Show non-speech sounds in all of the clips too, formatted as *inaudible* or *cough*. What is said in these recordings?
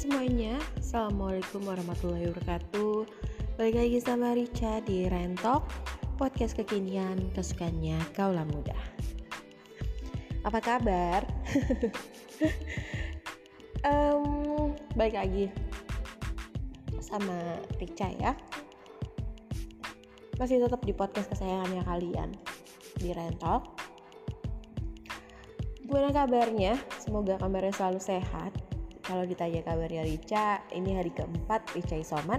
semuanya, Assalamualaikum warahmatullahi wabarakatuh. Balik lagi sama Rica di Rentok Podcast kekinian kesukaannya kaulah muda. Apa kabar? *laughs* um, balik lagi sama Rica ya. Masih tetap di podcast kesayangannya kalian Di Rentok Gimana kabarnya? Semoga kabarnya selalu sehat kalau ditanya kabarnya Rica, ini hari keempat Rica Isoman.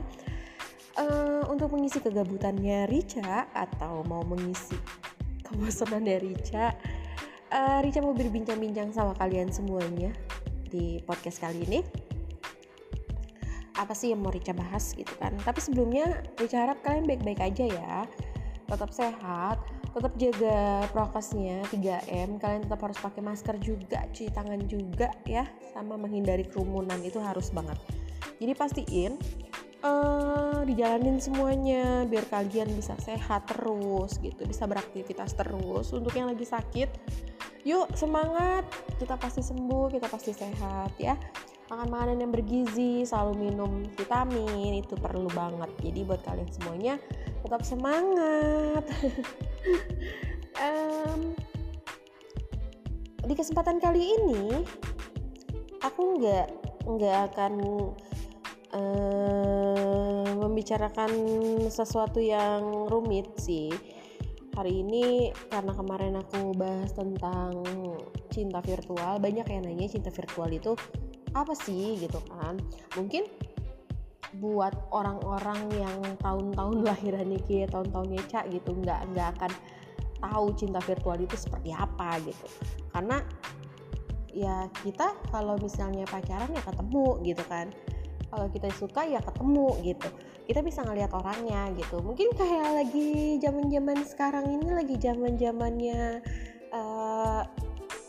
Uh, untuk mengisi kegabutannya Rica atau mau mengisi kebosanannya Rica, uh, Rica mau berbincang-bincang sama kalian semuanya di podcast kali ini. Apa sih yang mau Rica bahas gitu kan? Tapi sebelumnya Rica harap kalian baik-baik aja ya, tetap sehat, tetap jaga prokesnya 3M kalian tetap harus pakai masker juga cuci tangan juga ya sama menghindari kerumunan itu harus banget. Jadi pastiin uh, dijalanin semuanya biar kalian bisa sehat terus gitu bisa beraktivitas terus. Untuk yang lagi sakit yuk semangat kita pasti sembuh kita pasti sehat ya makan makanan yang bergizi selalu minum vitamin itu perlu banget. Jadi buat kalian semuanya tetap semangat. *laughs* Um, di kesempatan kali ini aku nggak nggak akan uh, membicarakan sesuatu yang rumit sih. Hari ini karena kemarin aku bahas tentang cinta virtual banyak yang nanya cinta virtual itu apa sih gitu kan? Mungkin buat orang-orang yang tahun-tahun *laughs* lahirannya kayak tahun-tahunnya Cak gitu nggak nggak akan tahu cinta virtual itu seperti apa gitu. Karena ya kita kalau misalnya pacaran ya ketemu gitu kan. Kalau kita suka ya ketemu gitu. Kita bisa ngelihat orangnya gitu. Mungkin kayak lagi zaman zaman sekarang ini lagi zaman zamannya uh,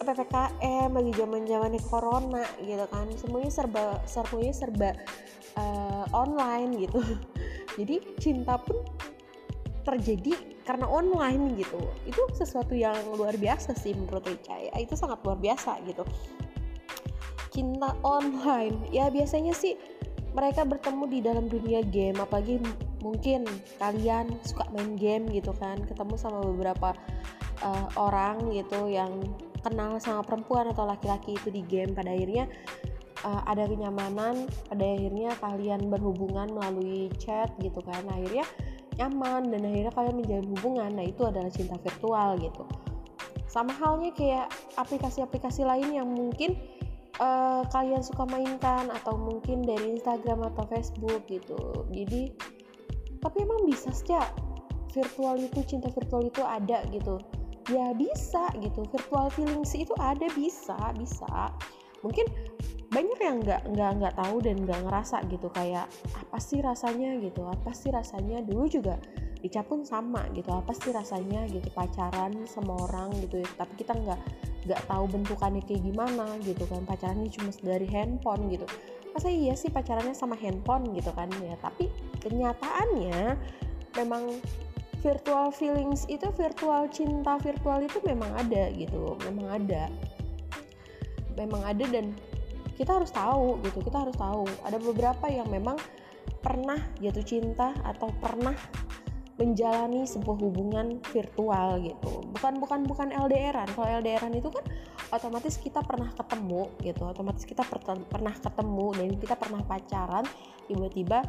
ppkm lagi zaman zamannya corona gitu kan. Semuanya serba semuanya serba uh, online gitu. *laughs* Jadi cinta pun terjadi karena online gitu. Itu sesuatu yang luar biasa sih menurut Rica ya. Itu sangat luar biasa gitu. Cinta online. Ya biasanya sih mereka bertemu di dalam dunia game apalagi mungkin kalian suka main game gitu kan ketemu sama beberapa uh, orang gitu yang kenal sama perempuan atau laki-laki itu di game pada akhirnya uh, ada kenyamanan pada akhirnya kalian berhubungan melalui chat gitu kan akhirnya nyaman dan akhirnya kalian menjalin hubungan. Nah itu adalah cinta virtual gitu. Sama halnya kayak aplikasi-aplikasi lain yang mungkin uh, kalian suka mainkan atau mungkin dari Instagram atau Facebook gitu. Jadi tapi emang bisa sih virtual itu cinta virtual itu ada gitu. Ya bisa gitu. Virtual feelings itu ada bisa bisa. Mungkin banyak yang nggak nggak nggak tahu dan nggak ngerasa gitu. Kayak apa sih rasanya gitu? Apa sih rasanya? Dulu juga Ica pun sama gitu. Apa sih rasanya gitu? Pacaran sama orang gitu ya. Tapi kita nggak nggak tahu bentukannya kayak gimana gitu kan. Pacarannya cuma dari handphone gitu masa iya sih pacarannya sama handphone gitu kan ya? Tapi kenyataannya memang virtual feelings itu virtual cinta virtual itu memang ada gitu memang ada. Memang ada dan kita harus tahu gitu kita harus tahu. Ada beberapa yang memang pernah jatuh cinta atau pernah menjalani sebuah hubungan virtual gitu. Bukan bukan bukan LDRan kalau LDRan itu kan otomatis kita pernah ketemu gitu. Otomatis kita per pernah ketemu dan kita pernah pacaran tiba-tiba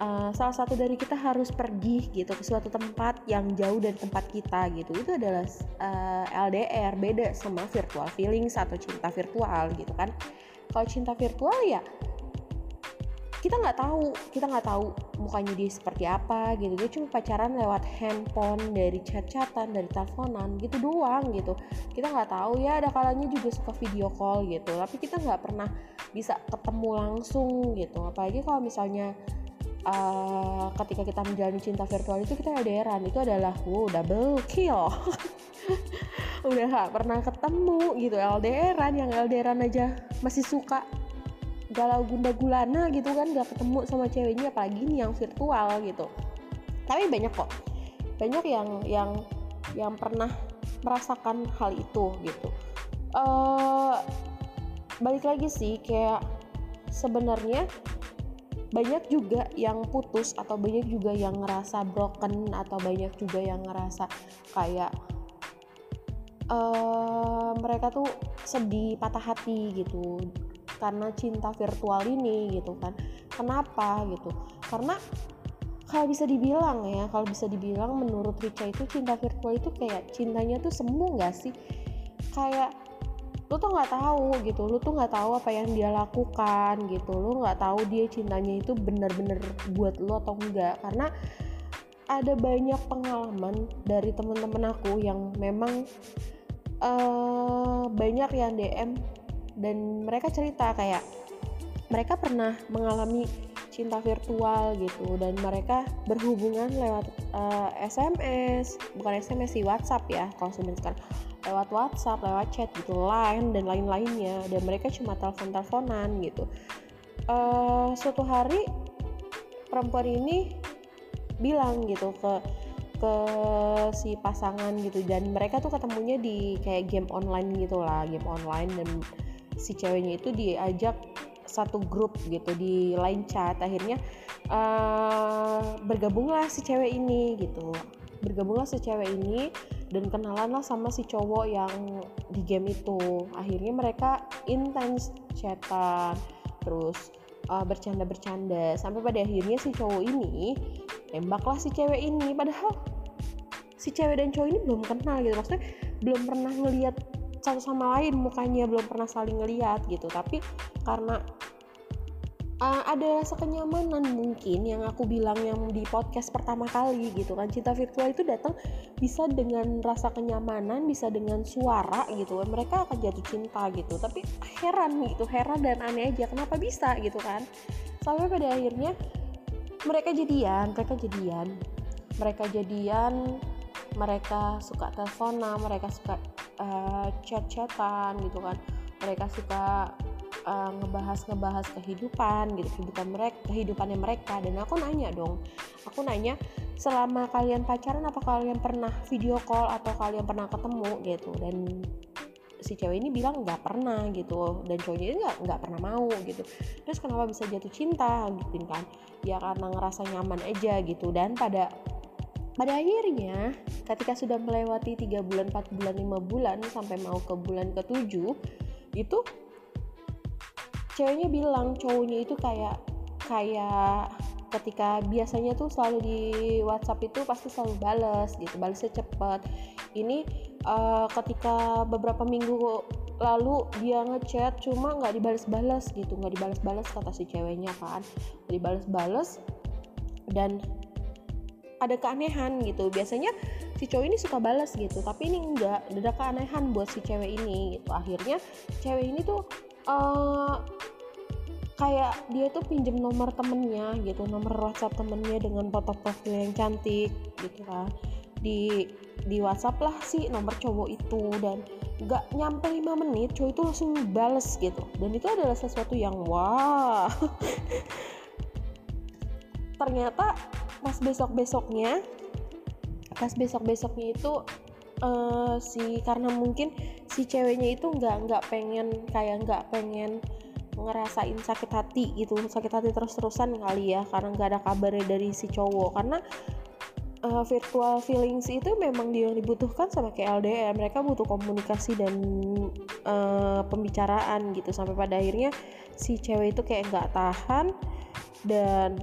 uh, salah satu dari kita harus pergi gitu ke suatu tempat yang jauh dari tempat kita gitu. Itu adalah uh, eh, LDR beda sama virtual feelings atau cinta virtual gitu kan. Kalau cinta virtual ya kita nggak tahu kita nggak tahu mukanya dia seperti apa gitu. Dia cuma pacaran lewat handphone dari chat-chatan dari teleponan gitu doang gitu. Kita nggak tahu ya ada kalanya juga suka video call gitu. Tapi kita nggak pernah bisa ketemu langsung gitu. Apalagi kalau misalnya uh, ketika kita menjalani cinta virtual itu kita LDRan. Itu adalah wow double kill. *laughs* Udah gak pernah ketemu gitu. LDRan yang LDRan aja masih suka galau gunda gulana gitu kan gak ketemu sama ceweknya apalagi ini yang virtual gitu. Tapi banyak kok. Banyak yang yang yang pernah merasakan hal itu gitu. Uh, balik lagi sih kayak sebenarnya banyak juga yang putus atau banyak juga yang ngerasa broken atau banyak juga yang ngerasa kayak uh, mereka tuh sedih patah hati gitu karena cinta virtual ini gitu kan. Kenapa gitu? Karena kalau bisa dibilang ya kalau bisa dibilang menurut Richa itu cinta virtual itu kayak cintanya tuh semu nggak sih? Kayak lu tuh nggak tahu gitu lu tuh nggak tahu apa yang dia lakukan gitu lu nggak tahu dia cintanya itu bener-bener buat lu atau enggak karena ada banyak pengalaman dari temen-temen aku yang memang uh, banyak yang DM dan mereka cerita kayak mereka pernah mengalami cinta virtual gitu dan mereka berhubungan lewat uh, eh, SMS bukan SMS sih WhatsApp ya kalau sekarang lewat WhatsApp, lewat chat gitu, line dan lain-lainnya dan mereka cuma telepon-teleponan gitu. Uh, suatu hari perempuan ini bilang gitu ke ke si pasangan gitu dan mereka tuh ketemunya di kayak game online gitu lah game online dan si ceweknya itu diajak satu grup gitu di line chat. Akhirnya uh, bergabunglah si cewek ini gitu. Bergabunglah si cewek ini dan kenalan lah sama si cowok yang di game itu. Akhirnya mereka intens chatan terus uh, bercanda-bercanda. Sampai pada akhirnya si cowok ini tembaklah si cewek ini. Padahal si cewek dan cowok ini belum kenal gitu. Maksudnya belum pernah ngelihat satu sama lain mukanya belum pernah saling ngeliat gitu. Tapi karena uh, ada rasa kenyamanan mungkin yang aku bilang yang di podcast pertama kali gitu kan cinta virtual itu datang bisa dengan rasa kenyamanan bisa dengan suara gitu. Kan mereka akan jatuh cinta gitu. Tapi heran gitu heran dan aneh aja kenapa bisa gitu kan? Sampai pada akhirnya mereka jadian mereka jadian. Mereka jadian mereka suka teleponan mereka suka uh, chat-chatan gitu kan. Mereka suka uh, ngebahas ngebahas kehidupan gitu kehidupan mereka kehidupannya mereka. Dan aku nanya dong aku nanya selama kalian pacaran apa kalian pernah video call atau kalian pernah ketemu? Gitu. Dan si cewek ini bilang nggak pernah gitu. Dan cowoknya ini nggak nggak pernah mau gitu. Terus kenapa bisa jatuh cinta gitu kan? Ya karena ngerasa nyaman aja gitu. Dan pada pada akhirnya ketika sudah melewati tiga bulan 4 bulan 5 bulan sampai mau ke bulan ke-7 itu ceweknya bilang cowoknya itu kayak kayak ketika biasanya tuh selalu di WhatsApp itu pasti selalu balas gitu balasnya cepet. Ini uh, ketika beberapa minggu lalu dia ngechat cuma nggak dibalas-balas gitu nggak dibalas-balas kata si ceweknya kan. Nggak dibalas-balas dan ada keanehan gitu. Biasanya si cowok ini suka balas gitu tapi ini enggak. Ada keanehan buat si cewek ini gitu. Akhirnya cewek ini tuh uh, kayak dia tuh pinjem nomor temennya gitu nomor WhatsApp temennya dengan foto profil yang cantik gitu kan. Di di WhatsApp lah sih nomor cowok itu dan nggak nyampe 5 menit cowok itu langsung bales gitu. Dan itu adalah sesuatu yang wah. *laughs* Ternyata pas besok besoknya pas besok besoknya itu uh, si karena mungkin si ceweknya itu nggak nggak pengen kayak nggak pengen ngerasain sakit hati gitu sakit hati terus-terusan kali ya karena nggak ada kabarnya dari si cowok. Karena uh, virtual feelings itu memang dia yang dibutuhkan sama kayak LDR mereka butuh komunikasi dan uh, pembicaraan gitu sampai pada akhirnya si cewek itu kayak nggak tahan dan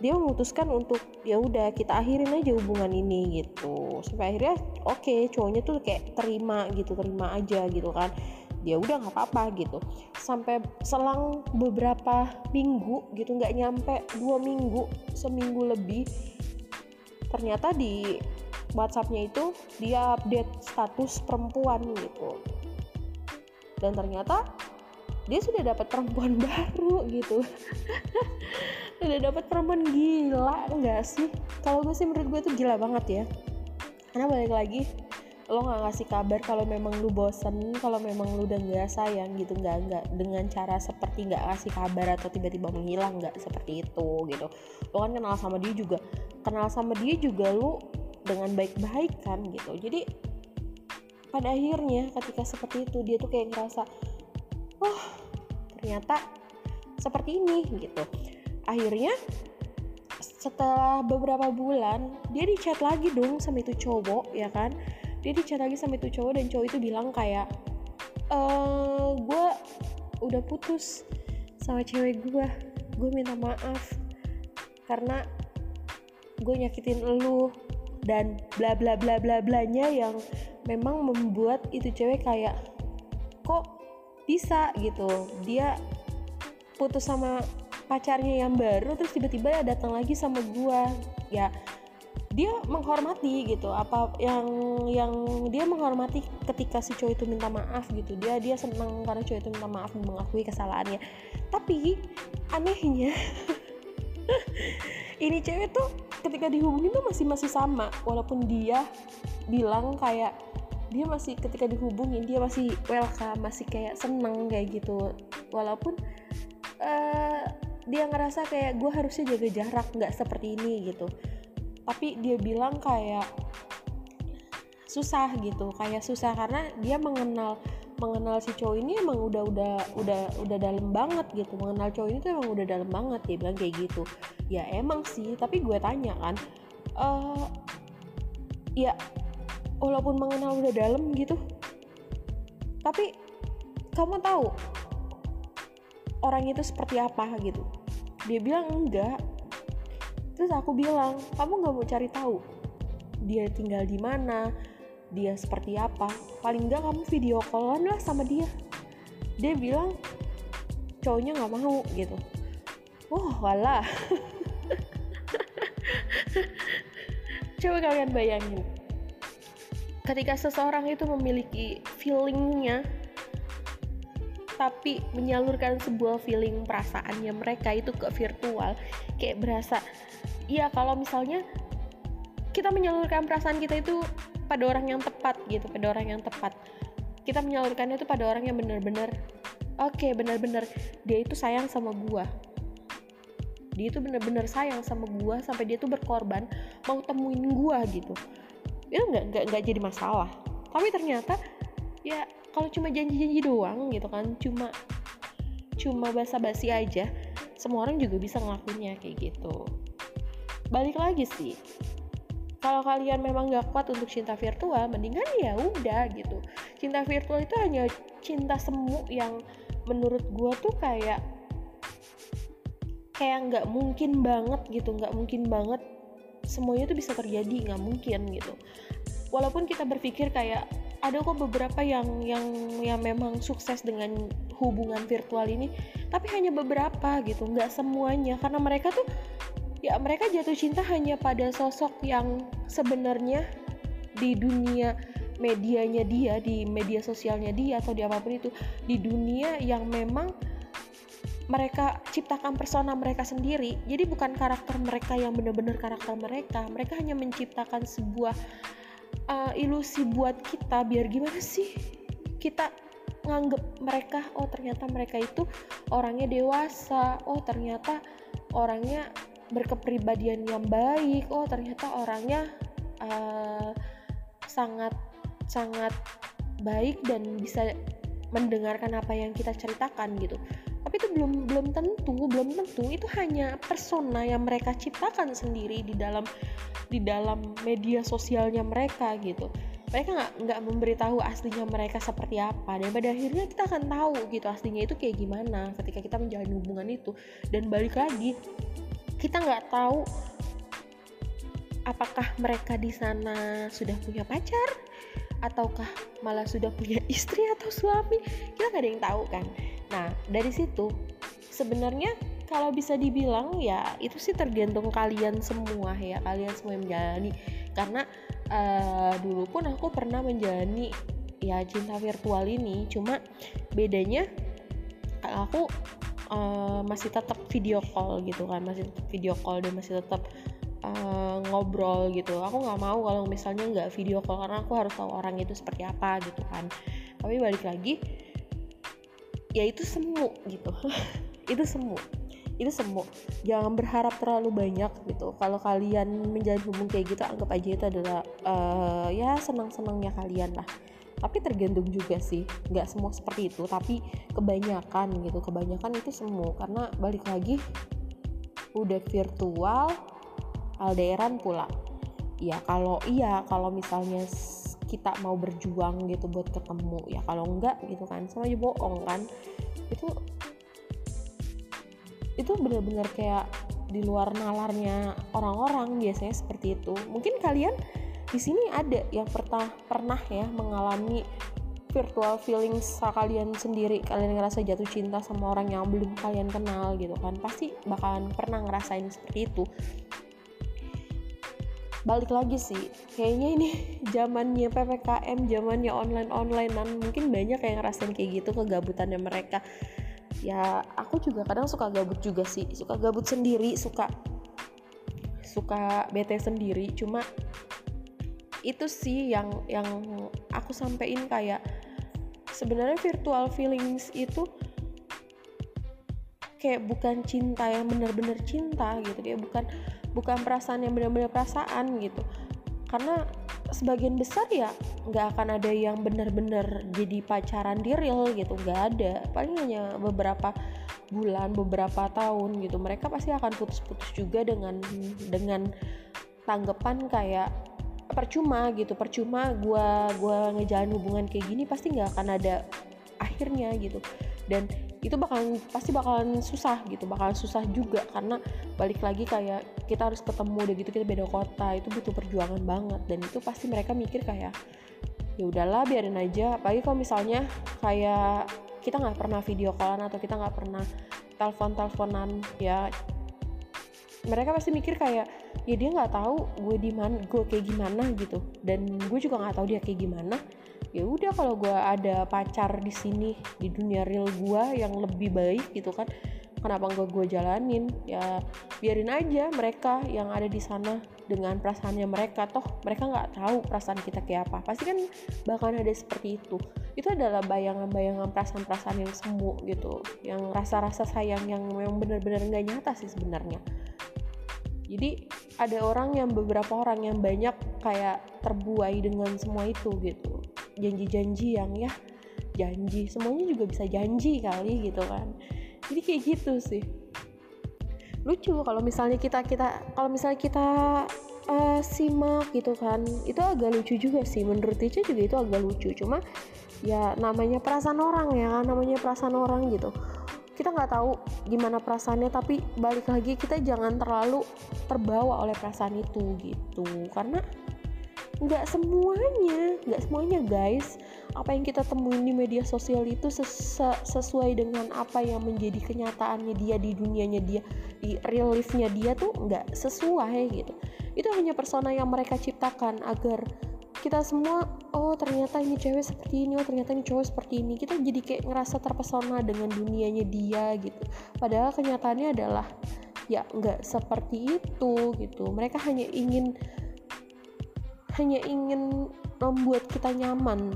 dia memutuskan untuk ya udah kita akhirin aja hubungan ini gitu. Sampai akhirnya oke okay, cowoknya tuh kayak terima gitu terima aja gitu kan. Dia udah nggak apa-apa gitu. Sampai selang beberapa minggu gitu nggak nyampe dua minggu seminggu lebih ternyata di WhatsAppnya itu dia update status perempuan gitu. Dan ternyata dia sudah dapat perempuan *laughs* baru gitu udah dapet perempuan gila enggak sih? Kalau gue sih menurut gue tuh gila banget ya. Karena balik lagi lo nggak ngasih kabar kalau memang lu bosen kalau memang lu udah nggak sayang gitu nggak nggak dengan cara seperti nggak ngasih kabar atau tiba-tiba menghilang nggak seperti itu gitu. Lo kan kenal sama dia juga kenal sama dia juga lu dengan baik-baik kan gitu. Jadi pada akhirnya ketika seperti itu dia tuh kayak ngerasa oh ternyata seperti ini gitu akhirnya setelah beberapa bulan dia di chat lagi dong sama itu cowok ya kan? Dia di chat lagi sama itu cowok dan cowok itu bilang kayak e, eh, gue udah putus sama cewek gue gue minta maaf karena gue nyakitin lu dan bla bla bla bla blanya yang memang membuat itu cewek kayak kok bisa gitu? Dia putus sama pacarnya yang baru terus tiba-tiba datang lagi sama gue ya dia menghormati gitu. Apa yang yang dia menghormati ketika si cowok itu minta maaf gitu. Dia dia senang karena cowok itu minta maaf mengakui kesalahannya. Tapi anehnya *laughs* ini cewek tuh ketika dihubungi tuh masih masih sama. Walaupun dia bilang kayak dia masih ketika dihubungin dia masih welcome masih kayak seneng kayak gitu. Walaupun uh, dia ngerasa kayak gue harusnya jaga jarak nggak seperti ini gitu. Tapi dia bilang kayak susah gitu. Kayak susah karena dia mengenal mengenal si cowok ini emang udah udah udah udah dalam banget gitu. Mengenal cowok ini tuh emang udah dalam banget dia bilang kayak gitu. Ya emang sih tapi gue tanya kan uh, ya walaupun mengenal udah dalam gitu tapi kamu tahu orang itu seperti apa gitu. Dia bilang enggak. Terus aku bilang kamu nggak mau cari tahu dia tinggal di mana dia seperti apa. Paling nggak kamu video callan lah sama dia. Dia bilang cowoknya nggak mau gitu. Oh walah. *laughs* Coba kalian bayangin. Ketika seseorang itu memiliki feelingnya tapi menyalurkan sebuah feeling perasaannya mereka itu ke virtual. Kayak berasa iya kalau misalnya kita menyalurkan perasaan kita itu pada orang yang tepat gitu pada orang yang tepat. Kita menyalurkannya itu pada orang yang benar-benar oke okay, benar-benar dia itu sayang sama gua. Dia itu benar-benar sayang sama gua sampai dia tuh berkorban mau temuin gua gitu. Itu nggak nggak nggak jadi masalah. Tapi ternyata ya kalau cuma janji-janji doang gitu kan cuma cuma basa-basi aja semua orang juga bisa ngelakuinnya kayak gitu. Balik lagi sih kalau kalian memang gak kuat untuk cinta virtual mendingan ya udah gitu. Cinta virtual itu hanya cinta semu yang menurut gue tuh kayak kayak nggak mungkin banget gitu nggak mungkin banget semuanya tuh bisa terjadi nggak mungkin gitu. Walaupun kita berpikir kayak ada kok beberapa yang yang yang memang sukses dengan hubungan virtual ini tapi hanya beberapa gitu nggak semuanya. Karena mereka tuh ya mereka jatuh cinta hanya pada sosok yang sebenarnya di dunia medianya dia di media sosialnya dia atau di apa pun itu di dunia yang memang mereka ciptakan persona mereka sendiri. Jadi bukan karakter mereka yang benar-benar karakter mereka. Mereka hanya menciptakan sebuah uh, ilusi buat kita biar gimana sih? Kita nganggep mereka oh ternyata mereka itu orangnya dewasa. Oh ternyata orangnya berkepribadian yang baik. Oh ternyata orangnya uh, sangat sangat baik dan bisa mendengarkan apa yang kita ceritakan gitu tapi itu belum belum tentu belum tentu itu hanya persona yang mereka ciptakan sendiri di dalam di dalam media sosialnya mereka gitu. Mereka nggak nggak memberitahu aslinya mereka seperti apa. Dan pada akhirnya kita akan tahu gitu aslinya itu kayak gimana ketika kita menjalani hubungan itu. Dan balik lagi kita nggak tahu apakah mereka di sana sudah punya pacar ataukah malah sudah punya *laughs* istri atau suami. Kita nggak ada yang tahu kan nah dari situ sebenarnya kalau bisa dibilang ya itu sih tergantung kalian semua ya kalian semua yang menjalani. Karena uh, dulu pun aku pernah menjalani ya cinta virtual ini. Cuma bedanya aku uh, masih tetap video call gitu kan masih video call dan masih tetap uh, ngobrol gitu. Aku nggak mau kalau misalnya nggak video call karena aku harus tahu orang itu seperti apa gitu kan. Tapi balik lagi ya itu semu gitu. *laughs* Itu semu. Itu semu. Jangan berharap terlalu banyak gitu. Kalau kalian menjalin hubungan kayak gitu anggap aja itu adalah uh, ya senang senangnya kalian lah. Tapi tergantung juga sih. Nggak semua seperti itu tapi kebanyakan gitu. Kebanyakan itu semua karena balik lagi udah virtual alderan pula. Ya kalau iya kalau misalnya kita mau berjuang gitu buat ketemu ya kalau enggak gitu kan sama aja bohong kan. Itu itu benar-benar kayak di luar nalarnya orang-orang biasanya seperti itu. Mungkin kalian di sini ada yang pernah pernah ya mengalami virtual feelings kalian sendiri kalian ngerasa jatuh cinta sama orang yang belum kalian kenal gitu kan. Pasti bakalan pernah ngerasain seperti itu balik lagi sih kayaknya ini *laughs* zamannya ppkm zamannya online online dan mungkin banyak yang ngerasain kayak gitu kegabutannya mereka. Ya aku juga kadang suka gabut juga sih. Suka gabut sendiri suka suka bete sendiri. Cuma itu sih yang yang aku sampein kayak sebenarnya virtual feelings itu kayak bukan cinta yang benar-benar cinta gitu. Dia bukan bukan perasaan yang benar-benar perasaan gitu. Karena sebagian besar ya nggak akan ada yang benar-benar jadi pacaran di real gitu nggak ada. Paling hanya beberapa bulan beberapa tahun gitu mereka pasti akan putus-putus juga dengan dengan tanggapan kayak percuma gitu percuma gue gua ngejalan hubungan kayak gini pasti nggak akan ada akhirnya gitu. Dan itu bakalan pasti bakalan susah gitu bakalan susah juga karena balik lagi kayak kita harus ketemu udah gitu kita beda kota itu butuh perjuangan banget. Dan itu pasti mereka mikir kayak ya udahlah biarin aja. Apalagi kalau misalnya kayak kita nggak pernah video callan atau kita nggak pernah telepon teleponan ya mereka pasti mikir kayak ya dia nggak tahu gue di mana gue kayak gimana gitu. Dan gue juga nggak tahu dia kayak gimana ya udah kalau gue ada pacar di sini di dunia real gue yang lebih baik gitu kan kenapa nggak gue jalanin? Ya biarin aja mereka yang ada di sana dengan perasaannya mereka. Toh mereka nggak tahu perasaan kita kayak apa. Pasti kan bahkan ada seperti itu. Itu adalah bayangan-bayangan perasaan-perasaan yang semu gitu. Yang rasa-rasa sayang yang memang benar-benar nggak nyata sih sebenarnya jadi ada orang yang beberapa orang yang banyak kayak terbuai dengan semua itu gitu. Janji-janji yang ya janji semuanya juga bisa janji kali gitu kan. Jadi kayak gitu sih. Lucu kalau misalnya kita kita kalau misalnya kita uh, simak gitu kan itu agak lucu juga sih. Menurut Ica juga itu agak lucu. Cuma ya namanya perasaan orang ya namanya perasaan orang gitu kita nggak tahu gimana perasaannya tapi balik lagi kita jangan terlalu terbawa oleh perasaan itu gitu. Karena nggak semuanya nggak semuanya guys. Apa yang kita temuin di media sosial itu ses sesuai dengan apa yang menjadi kenyataannya dia di dunianya dia di real life-nya dia tuh nggak sesuai gitu. Itu hanya persona yang mereka ciptakan agar kita semua oh ternyata ini cewek seperti ini oh ternyata ini cowok seperti ini. Kita jadi kayak ngerasa terpesona dengan dunianya dia gitu. Padahal kenyataannya adalah ya nggak seperti itu gitu. Mereka hanya ingin hanya ingin membuat kita nyaman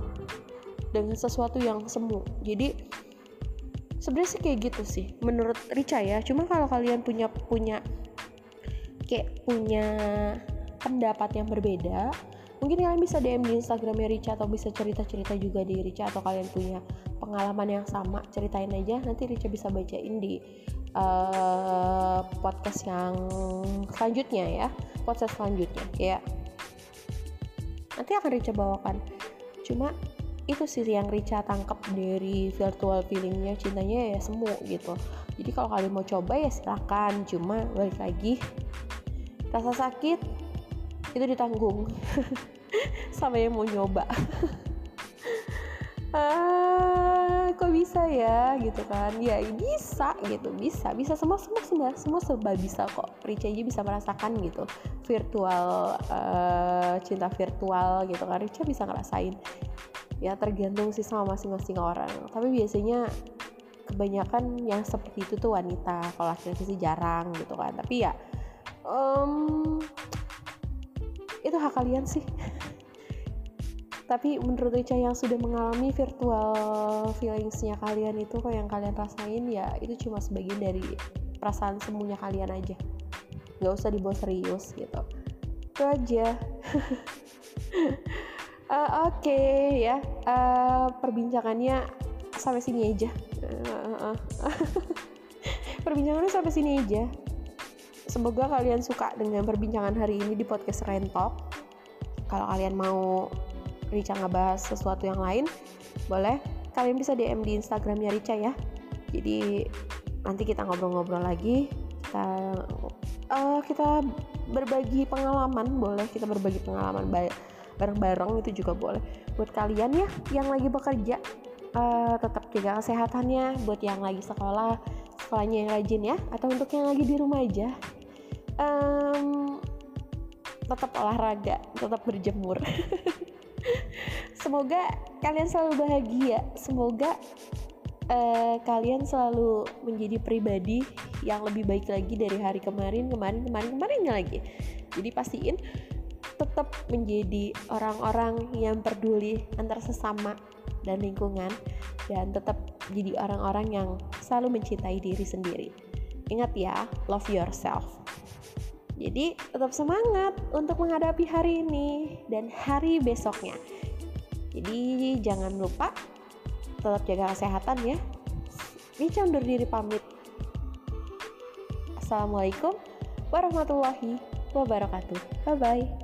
dengan sesuatu yang semu. Jadi sebenarnya sih kayak gitu sih menurut Rica ya. Cuma kalau kalian punya punya kayak punya pendapat yang berbeda mungkin kalian bisa DM di Instagramnya Rica atau bisa cerita-cerita juga di Rica atau kalian punya pengalaman yang sama ceritain aja. Nanti Rica bisa bacain di uh, podcast yang selanjutnya ya podcast selanjutnya ya. Nanti akan Rica bawakan. Cuma itu sih yang Rica tangkap dari virtual feelingnya cintanya ya semu gitu. Jadi kalau kalian mau coba ya silakan cuma balik lagi. Rasa sakit itu ditanggung *laughs* sama yang mau nyoba. *laughs* Ah kok bisa ya gitu kan? Ya bisa gitu. Bisa bisa. Semua semua semua semua serba bisa kok. Rica aja bisa merasakan gitu. Virtual uh, cinta virtual gitu kan. Rica bisa ngerasain. Ya tergantung sih sama masing-masing orang. Tapi biasanya kebanyakan yang seperti itu tuh wanita. Kalau laki-laki sih jarang gitu kan. Tapi ya um, itu hak kalian sih *laughs* tapi menurut Ica yang sudah mengalami virtual feelingsnya kalian itu kok yang kalian rasain ya itu cuma sebagian dari perasaan semuanya kalian aja. Nggak usah dibawa serius gitu. Itu aja. Uh, *laughs* oke okay, ya. Uh, perbincangannya sampai sini aja. Uh, *laughs* uh, perbincangannya sampai sini aja. Semoga kalian suka dengan perbincangan hari ini di podcast Rain Talk kalau kalian mau Rica ngebahas sesuatu yang lain boleh. Kalian bisa DM di Instagramnya Rica ya. Jadi nanti kita ngobrol-ngobrol lagi. Kita uh, kita berbagi pengalaman boleh. Kita berbagi pengalaman bareng-bareng itu juga boleh. Buat kalian ya yang lagi bekerja uh, tetap jaga kesehatannya. Buat yang lagi sekolah sekolahnya yang rajin ya. Atau untuk yang lagi di rumah aja. Um, tetap olahraga tetap berjemur *laughs* semoga kalian selalu bahagia semoga uh, kalian selalu menjadi pribadi yang lebih baik lagi dari hari kemarin kemarin kemarin kemarinnya lagi jadi pastiin tetap menjadi orang-orang yang peduli antar sesama dan lingkungan dan tetap jadi orang-orang yang selalu mencintai diri sendiri. Ingat ya, love yourself. Jadi tetap semangat untuk menghadapi hari ini dan hari besoknya. Jadi jangan lupa tetap jaga kesehatan ya. Mica undur diri pamit. Assalamualaikum warahmatullahi wabarakatuh. Bye bye.